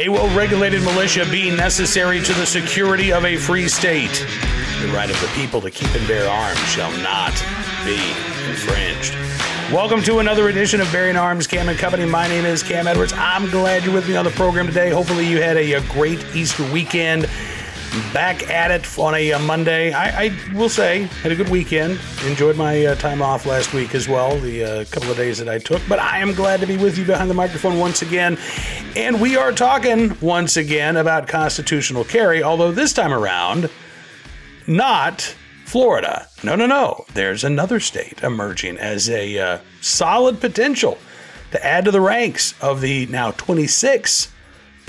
A well regulated militia being necessary to the security of a free state. The right of the people to keep and bear arms shall not be infringed. Welcome to another edition of Bearing Arms Cam and Company. My name is Cam Edwards. I'm glad you're with me on the program today. Hopefully, you had a, a great Easter weekend back at it on a, a Monday. I, I, will say, had a good weekend. Enjoyed my uh, time off last week as well, the uh, couple of days that I took. But I am glad to be with you behind the microphone once again. And we are talking once again about constitutional carry, although this time around, not Florida. No, no, no. There's another state emerging as a uh, solid potential to add to the ranks of the now 26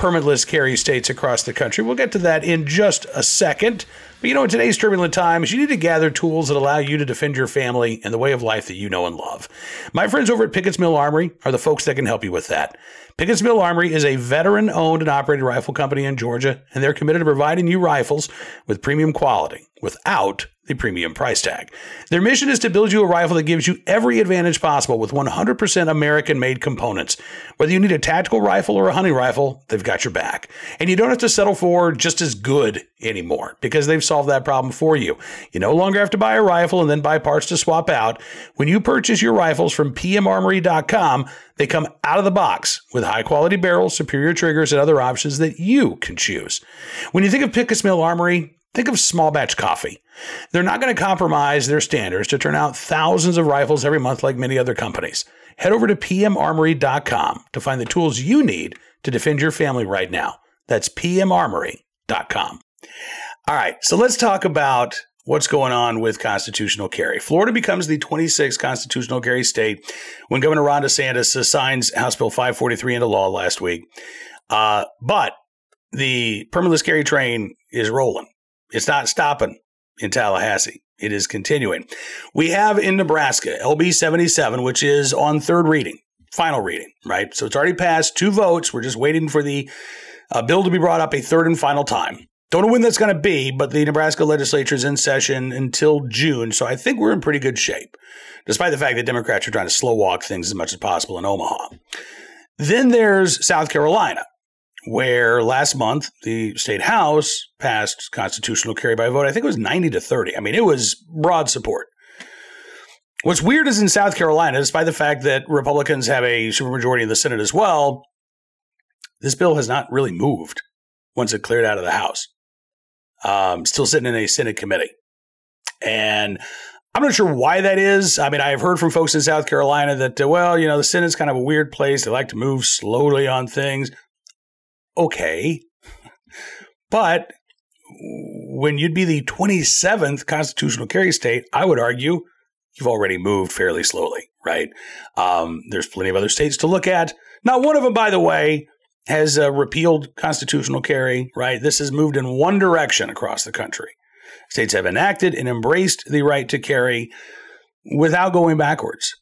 permitless carry states across the country. We'll get to that in just a second. But you know, in today's turbulent times, you need to gather tools that allow you to defend your family and the way of life that you know and love. My friends over at Pickett's Mill Armory are the folks that can help you with that. Pickett's Mill Armory is a veteran owned and operated rifle company in Georgia, and they're committed to providing you rifles with premium quality without the premium price tag. Their mission is to build you a rifle that gives you every advantage possible with 100% American made components. Whether you need a tactical rifle or a hunting rifle, they've got your back. And you don't have to settle for just as good anymore because they've solved that problem for you. You no longer have to buy a rifle and then buy parts to swap out. When you purchase your rifles from pmarmory.com, they come out of the box with high quality barrels, superior triggers, and other options that you can choose. When you think of Pickett's Mill Armory, Think of small batch coffee. They're not going to compromise their standards to turn out thousands of rifles every month like many other companies. Head over to pmarmory.com to find the tools you need to defend your family right now. That's pmarmory.com. All right, so let's talk about what's going on with constitutional carry. Florida becomes the 26th constitutional carry state when Governor Ron DeSantis signs House Bill 543 into law last week. Uh, but the permitless carry train is rolling. It's not stopping in Tallahassee. It is continuing. We have in Nebraska LB 77, which is on third reading, final reading, right? So it's already passed two votes. We're just waiting for the uh, bill to be brought up a third and final time. Don't know when that's going to be, but the Nebraska legislature is in session until June. So I think we're in pretty good shape, despite the fact that Democrats are trying to slow walk things as much as possible in Omaha. Then there's South Carolina where last month the state house passed constitutional carry by vote. I think it was 90 to 30. I mean, it was broad support. What's weird is in South Carolina, despite the fact that Republicans have a supermajority in the Senate as well, this bill has not really moved once it cleared out of the House. Um, still sitting in a Senate committee. And I'm not sure why that is. I mean, I've heard from folks in South Carolina that, uh, well, you know, the Senate's kind of a weird place. They like to move slowly on things okay. But when you'd be the 27th constitutional carry state, I would argue you've already moved fairly slowly, right? Um, there's plenty of other states to look at. Not one of them, by the way, has uh, repealed constitutional carry, right? This has moved in one direction across the country. States have enacted and embraced the right to carry without going backwards.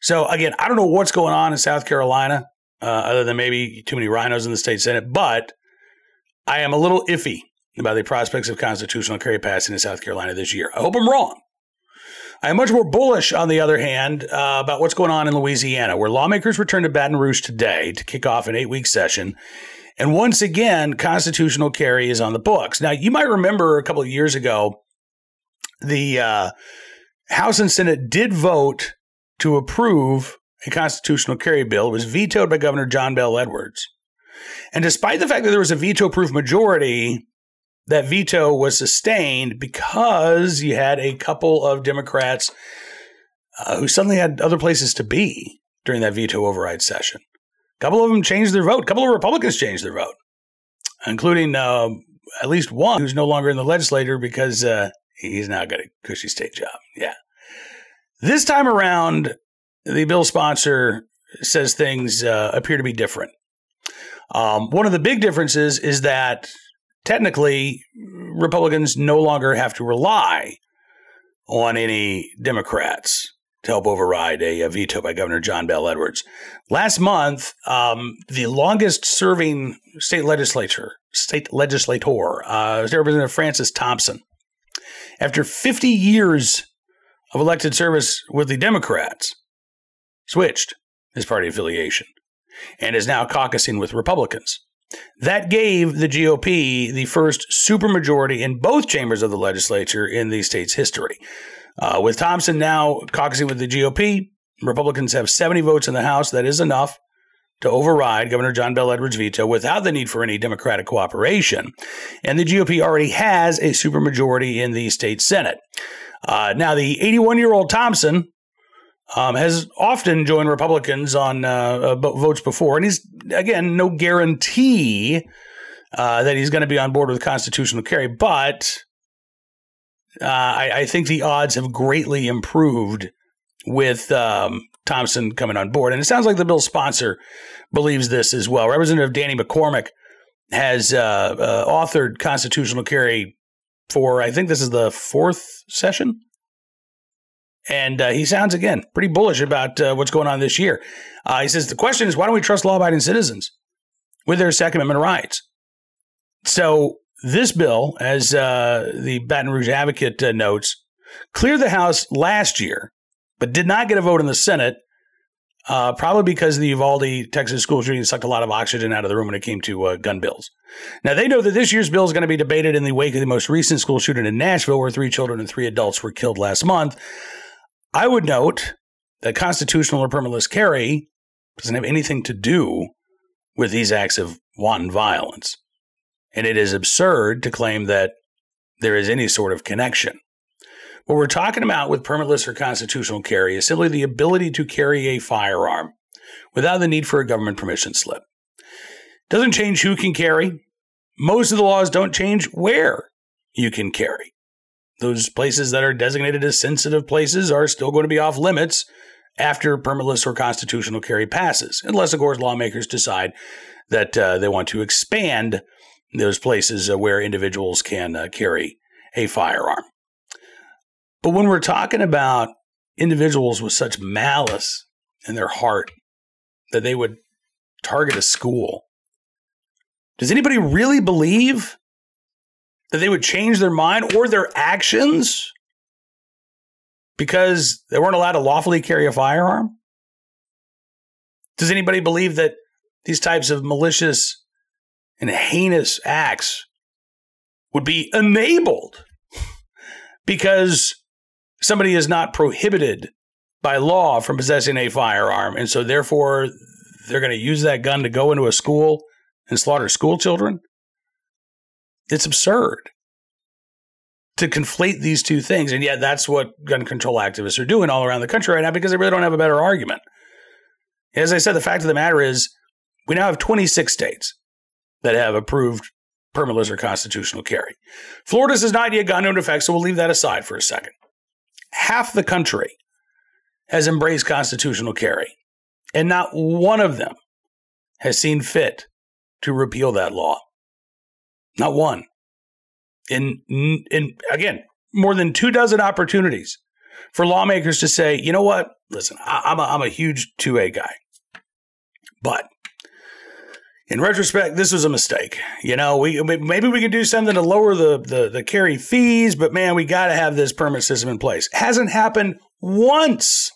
So, again, I don't know what's going on in South Carolina uh, other than maybe too many rhinos in the state senate. But I am a little iffy about the prospects of constitutional carry passing in South Carolina this year. I hope I'm wrong. I am much more bullish, on the other hand, uh, about what's going on in Louisiana, where lawmakers return to Baton Rouge today to kick off an eight week session. And once again, constitutional carry is on the books. Now, you might remember a couple of years ago, the uh, House and Senate did vote to approve a constitutional carry bill. Was vetoed by Governor John Bel Edwards. And despite the fact that there was a veto proof majority, that veto was sustained because you had a couple of Democrats uh, who suddenly had other places to be during that veto override session. A couple of them changed their vote. A couple of Republicans changed their vote, including uh, at least one who's no longer in the legislature because uh, he's now got a cushy state job. Yeah. This time around, the bill sponsor says things uh, appear to be different. Um, one of the big differences is that technically Republicans no longer have to rely on any Democrats to help override a, a veto by Governor John Bel Edwards. Last month, um, the longest serving state legislature, state legislator, uh, Representative Francis Thompson, after 50 years of elected service with the Democrats, switched his party affiliation and is now caucusing with Republicans That gave the GOP the first supermajority in both chambers of the legislature in the state's history. Uh, with Thompson now caucusing with the GOP, Republicans have 70 votes in the House. That is enough to override Governor John Bel Edwards' veto without the need for any Democratic cooperation. And the GOP already has a supermajority in the state Senate. Uh, now, the 81 year old Thompson um, has often joined Republicans on uh, uh, votes before, and he's, again, no guarantee uh, that he's going to be on board with constitutional carry, but uh, I, I, think the odds have greatly improved with um, Thompson coming on board. And it sounds like the bill's sponsor believes this as well. Representative Danny McCormick has uh, uh, authored constitutional carry for, I think this is the fourth session. And uh, he sounds, again, pretty bullish about uh, what's going on this year. Uh, he says the question is why don't we trust law abiding citizens with their Second Amendment rights? So, this bill, as uh, the Baton Rouge Advocate notes, cleared the House last year but did not get a vote in the Senate, uh, probably because the Uvalde, Texas school shooting sucked a lot of oxygen out of the room when it came to uh, gun bills. Now, they know that this year's bill is going to be debated in the wake of the most recent school shooting in Nashville, where three children and three adults were killed last month. I would note that constitutional or permitless carry doesn't have anything to do with these acts of wanton violence. And it is absurd to claim that there is any sort of connection. What we're talking about with permitless or constitutional carry is simply the ability to carry a firearm without the need for a government permission slip. Doesn't change who can carry. Most of the laws don't change where you can carry. Those places that are designated as sensitive places are still going to be off limits after permitless or constitutional carry passes, unless, of course, lawmakers decide that uh, they want to expand those places uh, where individuals can uh, carry a firearm. But when we're talking about individuals with such malice in their heart that they would target a school, does anybody really believe that they would change their mind or their actions because they weren't allowed to lawfully carry a firearm? Does anybody believe that these types of malicious and heinous acts would be enabled because somebody is not prohibited by law from possessing a firearm. And so, therefore, they're going to use that gun to go into a school and slaughter school children. It's absurd to conflate these two things. And yet, that's what gun control activists are doing all around the country right now because they really don't have a better argument. As I said, the fact of the matter is, we now have 26 states that have approved permitless or constitutional carry. Florida's has not yet gone into effect, so we'll leave that aside for a second half the country has embraced constitutional carry, and not one of them has seen fit to repeal that law. Not one. In, in again, more than two dozen opportunities for lawmakers to say, you know what? Listen, I, am a, I'm a huge 2A guy, but in retrospect, this was a mistake. You know, we maybe we could do something to lower the the, the carry fees, but man, we got to have this permit system in place. Hasn't happened once,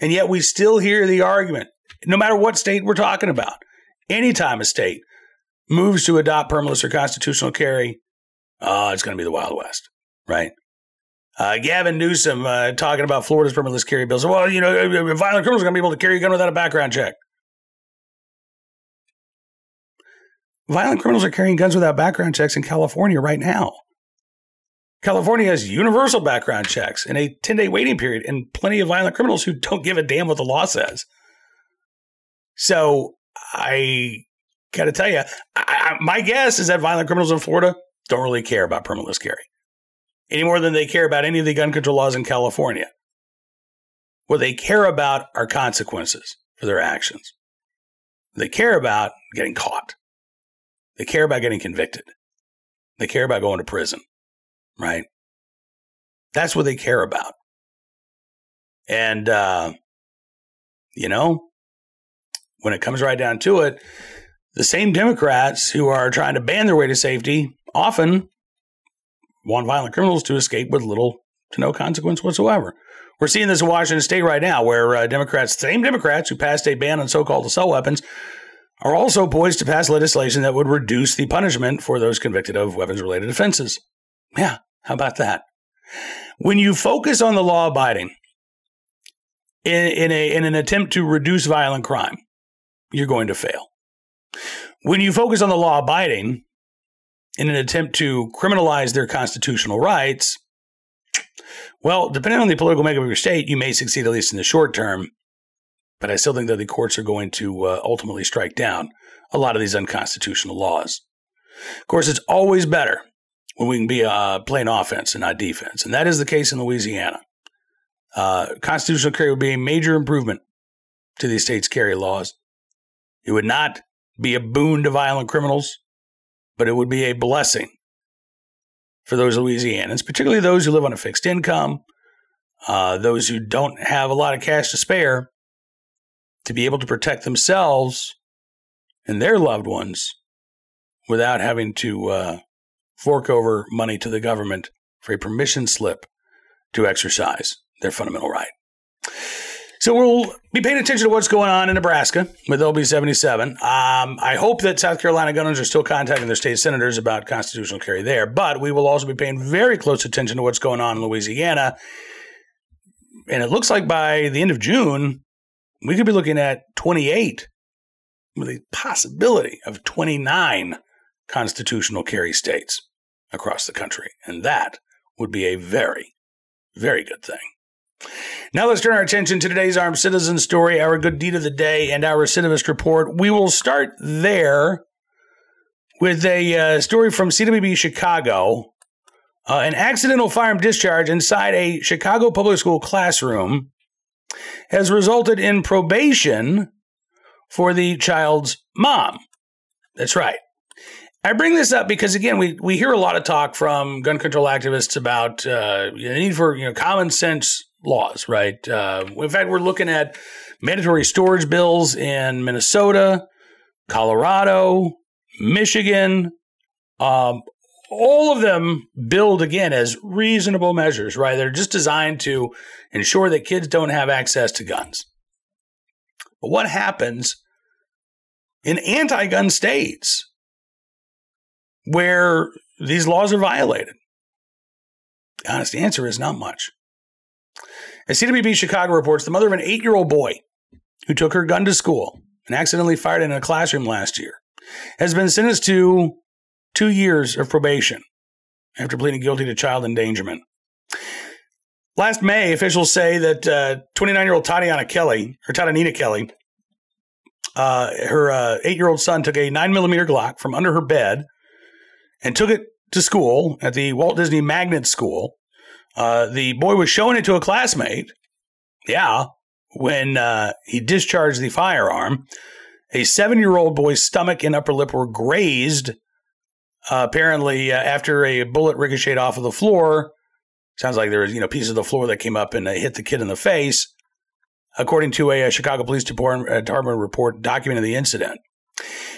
and yet we still hear the argument. No matter what state we're talking about, anytime a state moves to adopt permitless or constitutional carry, uh, it's going to be the Wild West, right? Uh, Gavin Newsom uh, talking about Florida's permitless carry bills. Well, you know, violent criminals are going to be able to carry a gun without a background check. Violent criminals are carrying guns without background checks in California right now. California has universal background checks and a 10 day waiting period, and plenty of violent criminals who don't give a damn what the law says. So I got to tell you, I, I, my guess is that violent criminals in Florida don't really care about permitless carry any more than they care about any of the gun control laws in California. What they care about are consequences for their actions. They care about getting caught. They care about getting convicted. They care about going to prison, right? That's what they care about. And, uh, you know, when it comes right down to it, the same Democrats who are trying to ban their way to safety often want violent criminals to escape with little to no consequence whatsoever. We're seeing this in Washington state right now, where uh, Democrats, same Democrats who passed a ban on so called assault weapons, are also poised to pass legislation that would reduce the punishment for those convicted of weapons related offenses. Yeah, how about that? When you focus on the law abiding in, in, a, in an attempt to reduce violent crime, you're going to fail. When you focus on the law abiding in an attempt to criminalize their constitutional rights, well, depending on the political makeup of your state, you may succeed at least in the short term. But I still think that the courts are going to uh, ultimately strike down a lot of these unconstitutional laws. Of course, it's always better when we can be uh, playing offense and not defense. And that is the case in Louisiana. Uh, constitutional carry would be a major improvement to the state's carry laws. It would not be a boon to violent criminals, but it would be a blessing for those Louisianans, particularly those who live on a fixed income, uh, those who don't have a lot of cash to spare, to be able to protect themselves and their loved ones without having to uh, fork over money to the government for a permission slip to exercise their fundamental right. So we'll be paying attention to what's going on in Nebraska with LB 77. Um, I hope that South Carolina gun owners are still contacting their state senators about constitutional carry there, but we will also be paying very close attention to what's going on in Louisiana. And it looks like by the end of June, we could be looking at 28 with a possibility of 29 constitutional carry states across the country. And that would be a very, very good thing. Now let's turn our attention to today's armed citizen story, our good deed of the day, and our recidivist report. We will start there with a uh, story from CWB Chicago. Uh, an accidental firearm discharge inside a Chicago public school classroom has resulted in probation for the child's mom. That's right. I bring this up because again, we we hear a lot of talk from gun control activists about uh, the need for you know common sense laws, right? Uh, in fact, we're looking at mandatory storage bills in Minnesota, Colorado, Michigan. Um, all of them build again as reasonable measures, right? They're just designed to ensure that kids don't have access to guns. But what happens in anti gun states where these laws are violated? The honest answer is not much. As CWB Chicago reports, the mother of an eight year old boy who took her gun to school and accidentally fired it in a classroom last year has been sentenced to two years of probation after pleading guilty to child endangerment. Last May, officials say that 29 uh, year old Tatiana Kelly, or Tatanina Kelly, uh, her uh, eight year old son took a nine millimeter Glock from under her bed and took it to school at the Walt Disney Magnet School. Uh, the boy was showing it to a classmate. Yeah, when uh, he discharged the firearm. A seven year old boy's stomach and upper lip were grazed uh, apparently, uh, after a bullet ricocheted off of the floor, sounds like there was you know pieces of the floor that came up and uh, hit the kid in the face. According to a, a Chicago Police Department, report documenting the incident.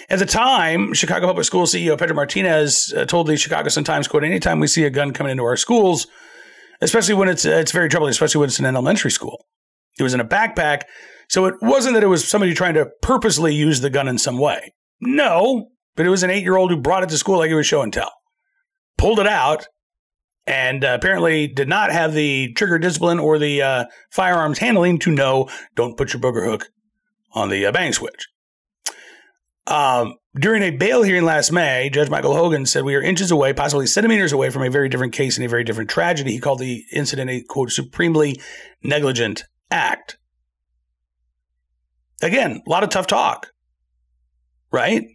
At the time, Chicago Public School CEO Pedro Martinez told the Chicago Sun Times, "quote Anytime we see a gun coming into our schools, especially when it's it's very troubling, especially when it's in an elementary school. It was in a backpack, so it wasn't that it was somebody trying to purposely use the gun in some way. No, but it was an eight year old who brought it to school like it was show and tell, pulled it out, and uh, apparently did not have the trigger discipline or the uh, firearms handling to know don't put your booger hook on the uh, bang switch. Um, during a bail hearing last May, Judge Michael Hogan said we are inches away, possibly centimeters away from a very different case and a very different tragedy. He called the incident a quote supremely negligent act. Again, a lot of tough talk, right?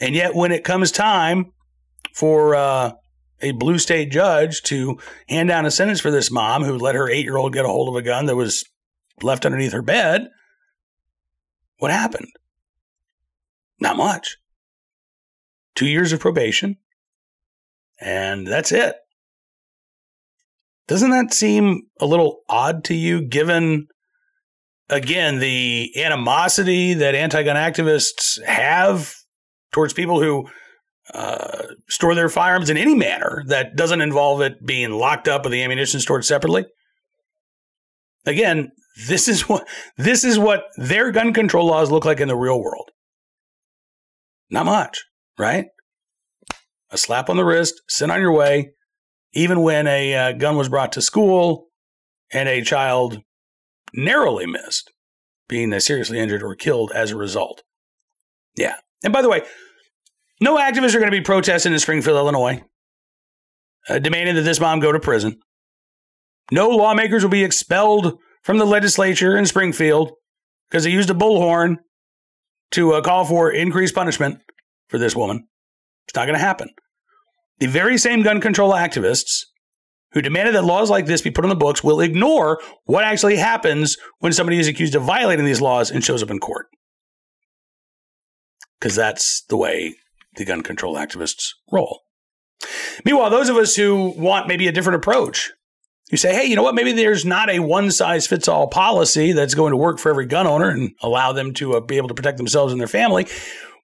And yet, when it comes time for uh, a blue state judge to hand down a sentence for this mom who let her eight year old get a hold of a gun that was left underneath her bed, what happened? Not much. Two years of probation, and that's it. Doesn't that seem a little odd to you, given, again, the animosity that anti gun activists have towards people who uh, store their firearms in any manner that doesn't involve it being locked up or the ammunition stored separately. Again, this is what this is what their gun control laws look like in the real world. Not much, right? A slap on the wrist, sent on your way, even when a uh, gun was brought to school and a child narrowly missed being seriously injured or killed as a result. Yeah. And by the way, no activists are going to be protesting in Springfield, Illinois, uh, demanding that this mom go to prison. No lawmakers will be expelled from the legislature in Springfield because they used a bullhorn to uh, call for increased punishment for this woman. It's not going to happen. The very same gun control activists who demanded that laws like this be put on the books will ignore what actually happens when somebody is accused of violating these laws and shows up in court. Because that's the way the gun control activists roll. Meanwhile, those of us who want maybe a different approach, you say, hey, you know what? Maybe there's not a one size fits all policy that's going to work for every gun owner and allow them to uh, be able to protect themselves and their family.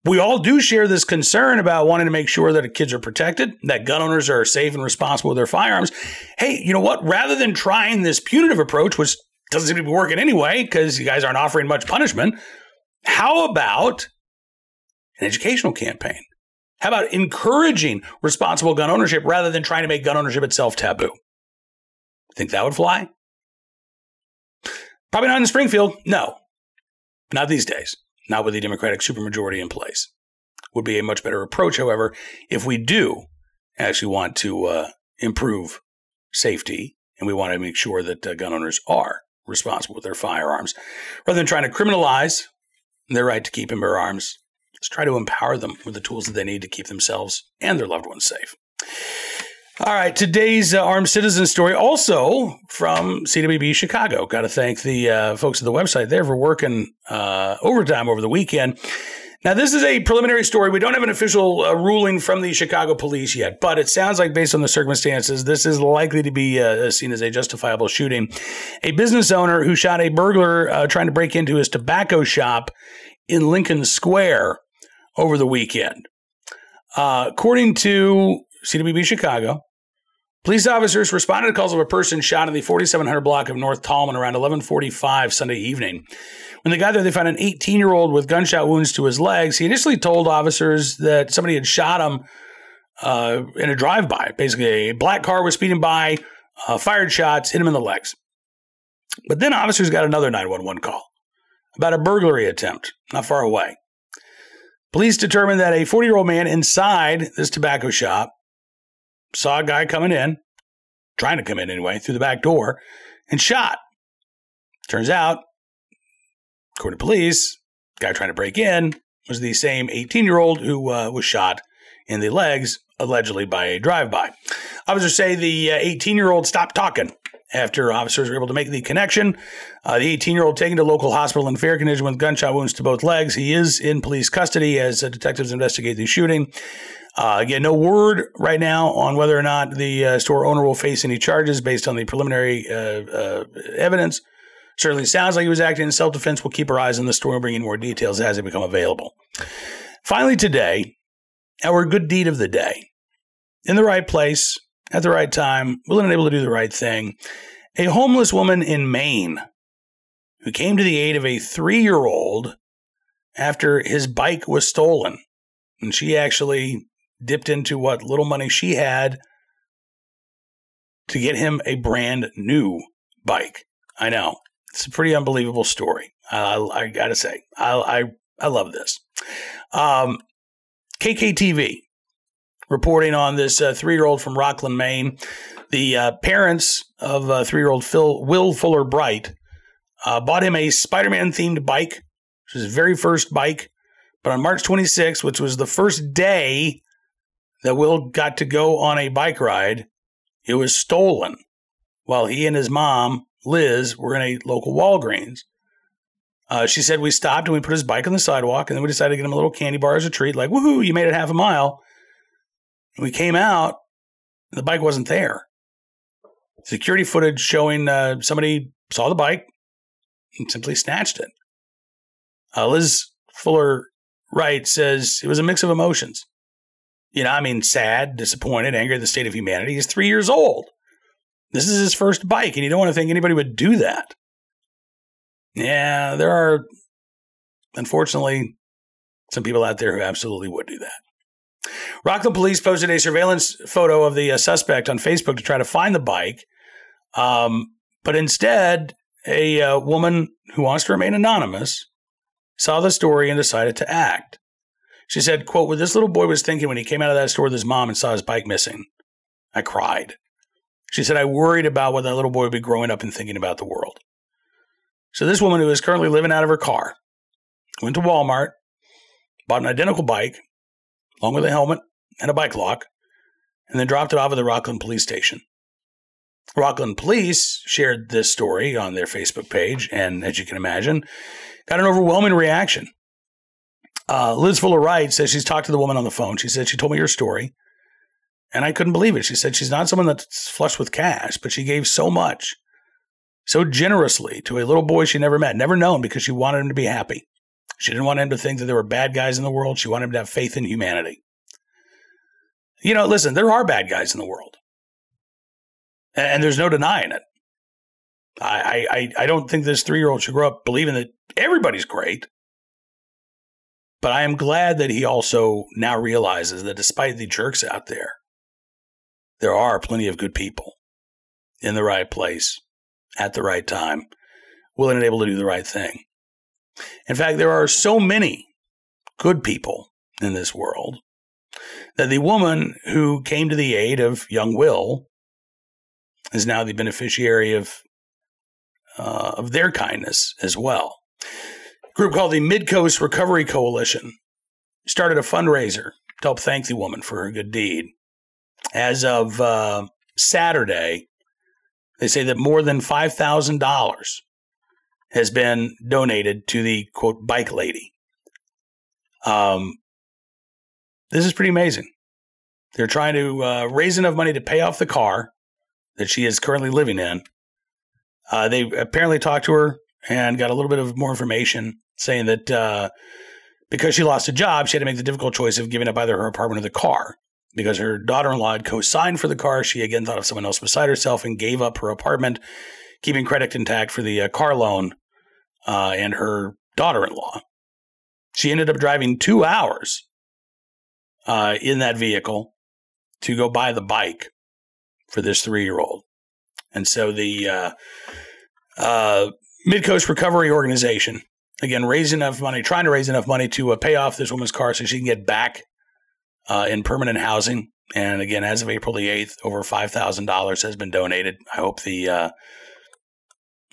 We all do share this concern about wanting to make sure that kids are protected, that gun owners are safe and responsible with their firearms. Hey, you know what? Rather than trying this punitive approach, which doesn't seem to be working anyway because you guys aren't offering much punishment, how about an educational campaign? How about encouraging responsible gun ownership rather than trying to make gun ownership itself taboo? Think that would fly? Probably not in Springfield. No, not these days. Not with the Democratic supermajority in place. Would be a much better approach, however, if we do actually want to uh, improve safety and we want to make sure that uh, gun owners are responsible with their firearms. Rather than trying to criminalize their right to keep and bear arms, let's try to empower them with the tools that they need to keep themselves and their loved ones safe. All right, today's uh, armed citizen story also from CWB Chicago. Got to thank the uh, folks at the website there for working uh, overtime over the weekend. Now, this is a preliminary story. We don't have an official uh, ruling from the Chicago police yet, but it sounds like, based on the circumstances, this is likely to be uh, seen as a justifiable shooting. A business owner who shot a burglar uh, trying to break into his tobacco shop in Lincoln Square over the weekend. according to CWB Chicago. Police officers responded to calls of a person shot in the 4700 block of North Talman around 11:45 Sunday evening. When they got there, they found an 18-year-old with gunshot wounds to his legs. He initially told officers that somebody had shot him uh, in a drive-by. Basically, a black car was speeding by, uh, fired shots, hit him in the legs. But then officers got another 911 call about a burglary attempt not far away. Police determined that a 40 year old man inside this tobacco shop saw a guy coming in, trying to come in anyway, through the back door, and shot. Turns out, according to police, guy trying to break in was the same 18 year old who uh, was shot in the legs, allegedly by a drive by. Officers say the 18 uh, year old stopped talking after officers were able to make the connection. Uh, the 18 year old taken to local hospital in fair condition with gunshot wounds to both legs. He is in police custody as uh, detectives investigate the shooting. Uh, again, no word right now on whether or not the uh, store owner will face any charges based on the preliminary uh, uh, evidence. Certainly sounds like he was acting in self defense. We'll keep our eyes on the story and bring in more details as they become available. Finally, today, our good deed of the day. In the right place, at the right time, willing and able to do the right thing. A homeless woman in Maine who came to the aid of a three year old after his bike was stolen. And she actually dipped into what little money she had to get him a brand new bike. I know. It's a pretty unbelievable story. I, I gotta say, I, I, I love this. Um, KKTV reporting on this uh, three year old from Rockland, Maine. The uh, parents of uh, three year old Phil Will Fuller Wright uh, bought him a Spider Man themed bike, which was his very first bike. But on March 26th, which was the first day that Will got to go on a bike ride, it was stolen while he and his mom, Liz, were in a local Walgreens. Uh, she said we stopped and we put his bike on the sidewalk, and then we decided to get him a little candy bar as a treat, like, woohoo, you made it half a mile. And we came out, the bike wasn't there. Security footage showing uh, somebody saw the bike and simply snatched it. Uh, Liz Fuller Wright says it was a mix of emotions. You know, I mean, sad, disappointed, angry at the state of humanity. He's three years old. This is his first bike, and you don't want to think anybody would do that. Yeah, there are, unfortunately, some people out there who absolutely would do that. Rockland police posted a surveillance photo of the uh, suspect on Facebook to try to find the bike. Um, but instead, a uh, woman who wants to remain anonymous saw the story and decided to act. She said, quote, what this little boy was thinking when he came out of that store with his mom and saw his bike missing. I cried. She said, I worried about what that little boy would be growing up and thinking about the world. So this woman who is currently living out of her car went to Walmart, bought an identical bike, along with a helmet and a bike lock, and then dropped it off at the Rockland police station. Rockland police shared this story on their Facebook page, and as you can imagine, got an overwhelming reaction. Uh, Liz Fuller Wright says she's talked to the woman on the phone. She said she told me her story, and I couldn't believe it. She said she's not someone that's flush with cash, but she gave so much, so generously to a little boy she never met, never known, because she wanted him to be happy. She didn't want him to think that there were bad guys in the world. She wanted him to have faith in humanity. You know, listen, there are bad guys in the world and there's no denying it. I, I, I don't think this three year old should grow up believing that everybody's great. But I am glad that he also now realizes that despite the jerks out there, there are plenty of good people in the right place at the right time, willing and able to do the right thing. In fact, there are so many good people in this world that the woman who came to the aid of young Will is now the beneficiary of uh, of their kindness as well. Group called the Midcoast Recovery Coalition started a fundraiser to help thank the woman for her good deed. As of uh, Saturday, they say that more than five thousand dollars has been donated to the quote bike lady. Um, this is pretty amazing. They're trying to uh, raise enough money to pay off the car that she is currently living in. Uh, they apparently talked to her and got a little bit of more information saying that uh, because she lost a job, she had to make the difficult choice of giving up either her apartment or the car. Because her daughter in law had co signed for the car, she again thought of someone else beside herself and gave up her apartment, keeping credit intact for the uh, car loan uh, and her daughter in law. She ended up driving two hours uh, in that vehicle to go buy the bike for this three year old. And so the uh, uh, Midcoast Recovery Organization, again, raising enough money, trying to raise enough money to uh, pay off this woman's car so she can get back uh, in permanent housing. And again, as of April the 8th, over $5,000 has been donated. I hope the uh,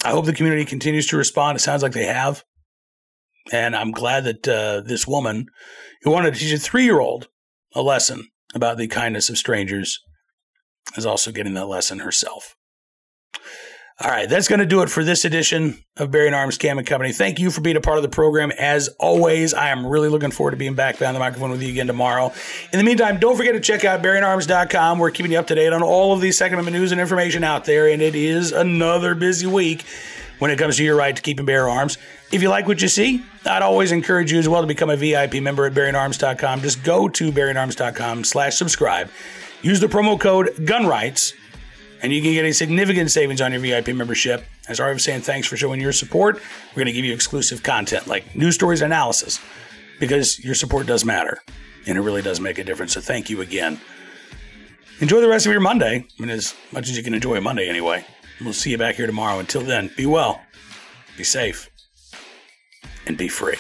I hope the community continues to respond. It sounds like they have. And I'm glad that uh, this woman who wanted to teach a three year old a lesson about the kindness of strangers is also getting that lesson herself. All right, that's going to do it for this edition of Bearing Arms Cam and Company. Thank you for being a part of the program. As always, I am really looking forward to being back behind the microphone with you again tomorrow. In the meantime, don't forget to check out bearingarms.com. We're keeping you up to date on all of the Second Amendment news and information out there, and it is another busy week when it comes to your right to keep and bear arms. If you like what you see, I'd always encourage you as well to become a VIP member at bearingarms.com. Just go to bearingarms.com slash subscribe Use the promo code GUNRIGHTS, and you can get a significant savings on your VIP membership. As I was saying, thanks for showing your support. We're going to give you exclusive content like news stories analysis because your support does matter and it really does make a difference. So thank you again. Enjoy the rest of your Monday. I mean, as much as you can enjoy a Monday anyway. We'll see you back here tomorrow. Until then, be well, be safe, and be free.